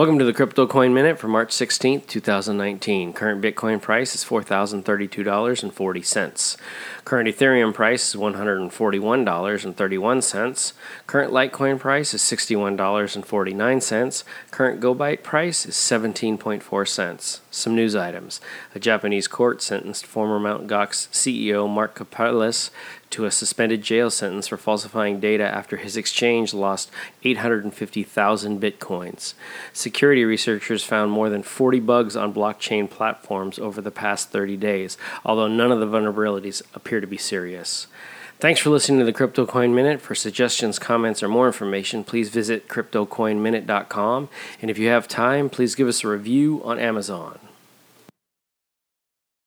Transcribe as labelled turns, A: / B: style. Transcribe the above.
A: Welcome to the Crypto Coin Minute for March 16th, 2019. Current Bitcoin price is $4,032.40. Current Ethereum price is $141.31. Current Litecoin price is $61.49. Current GoByte price is 17.4 cents. Some news items. A Japanese court sentenced former Mt. Gox CEO Mark Karpeles to a suspended jail sentence for falsifying data after his exchange lost 850,000 bitcoins. Security researchers found more than 40 bugs on blockchain platforms over the past 30 days, although none of the vulnerabilities appear to be serious. Thanks for listening to the Crypto Coin Minute. For suggestions, comments, or more information, please visit CryptoCoinMinute.com. And if you have time, please give us a review on Amazon.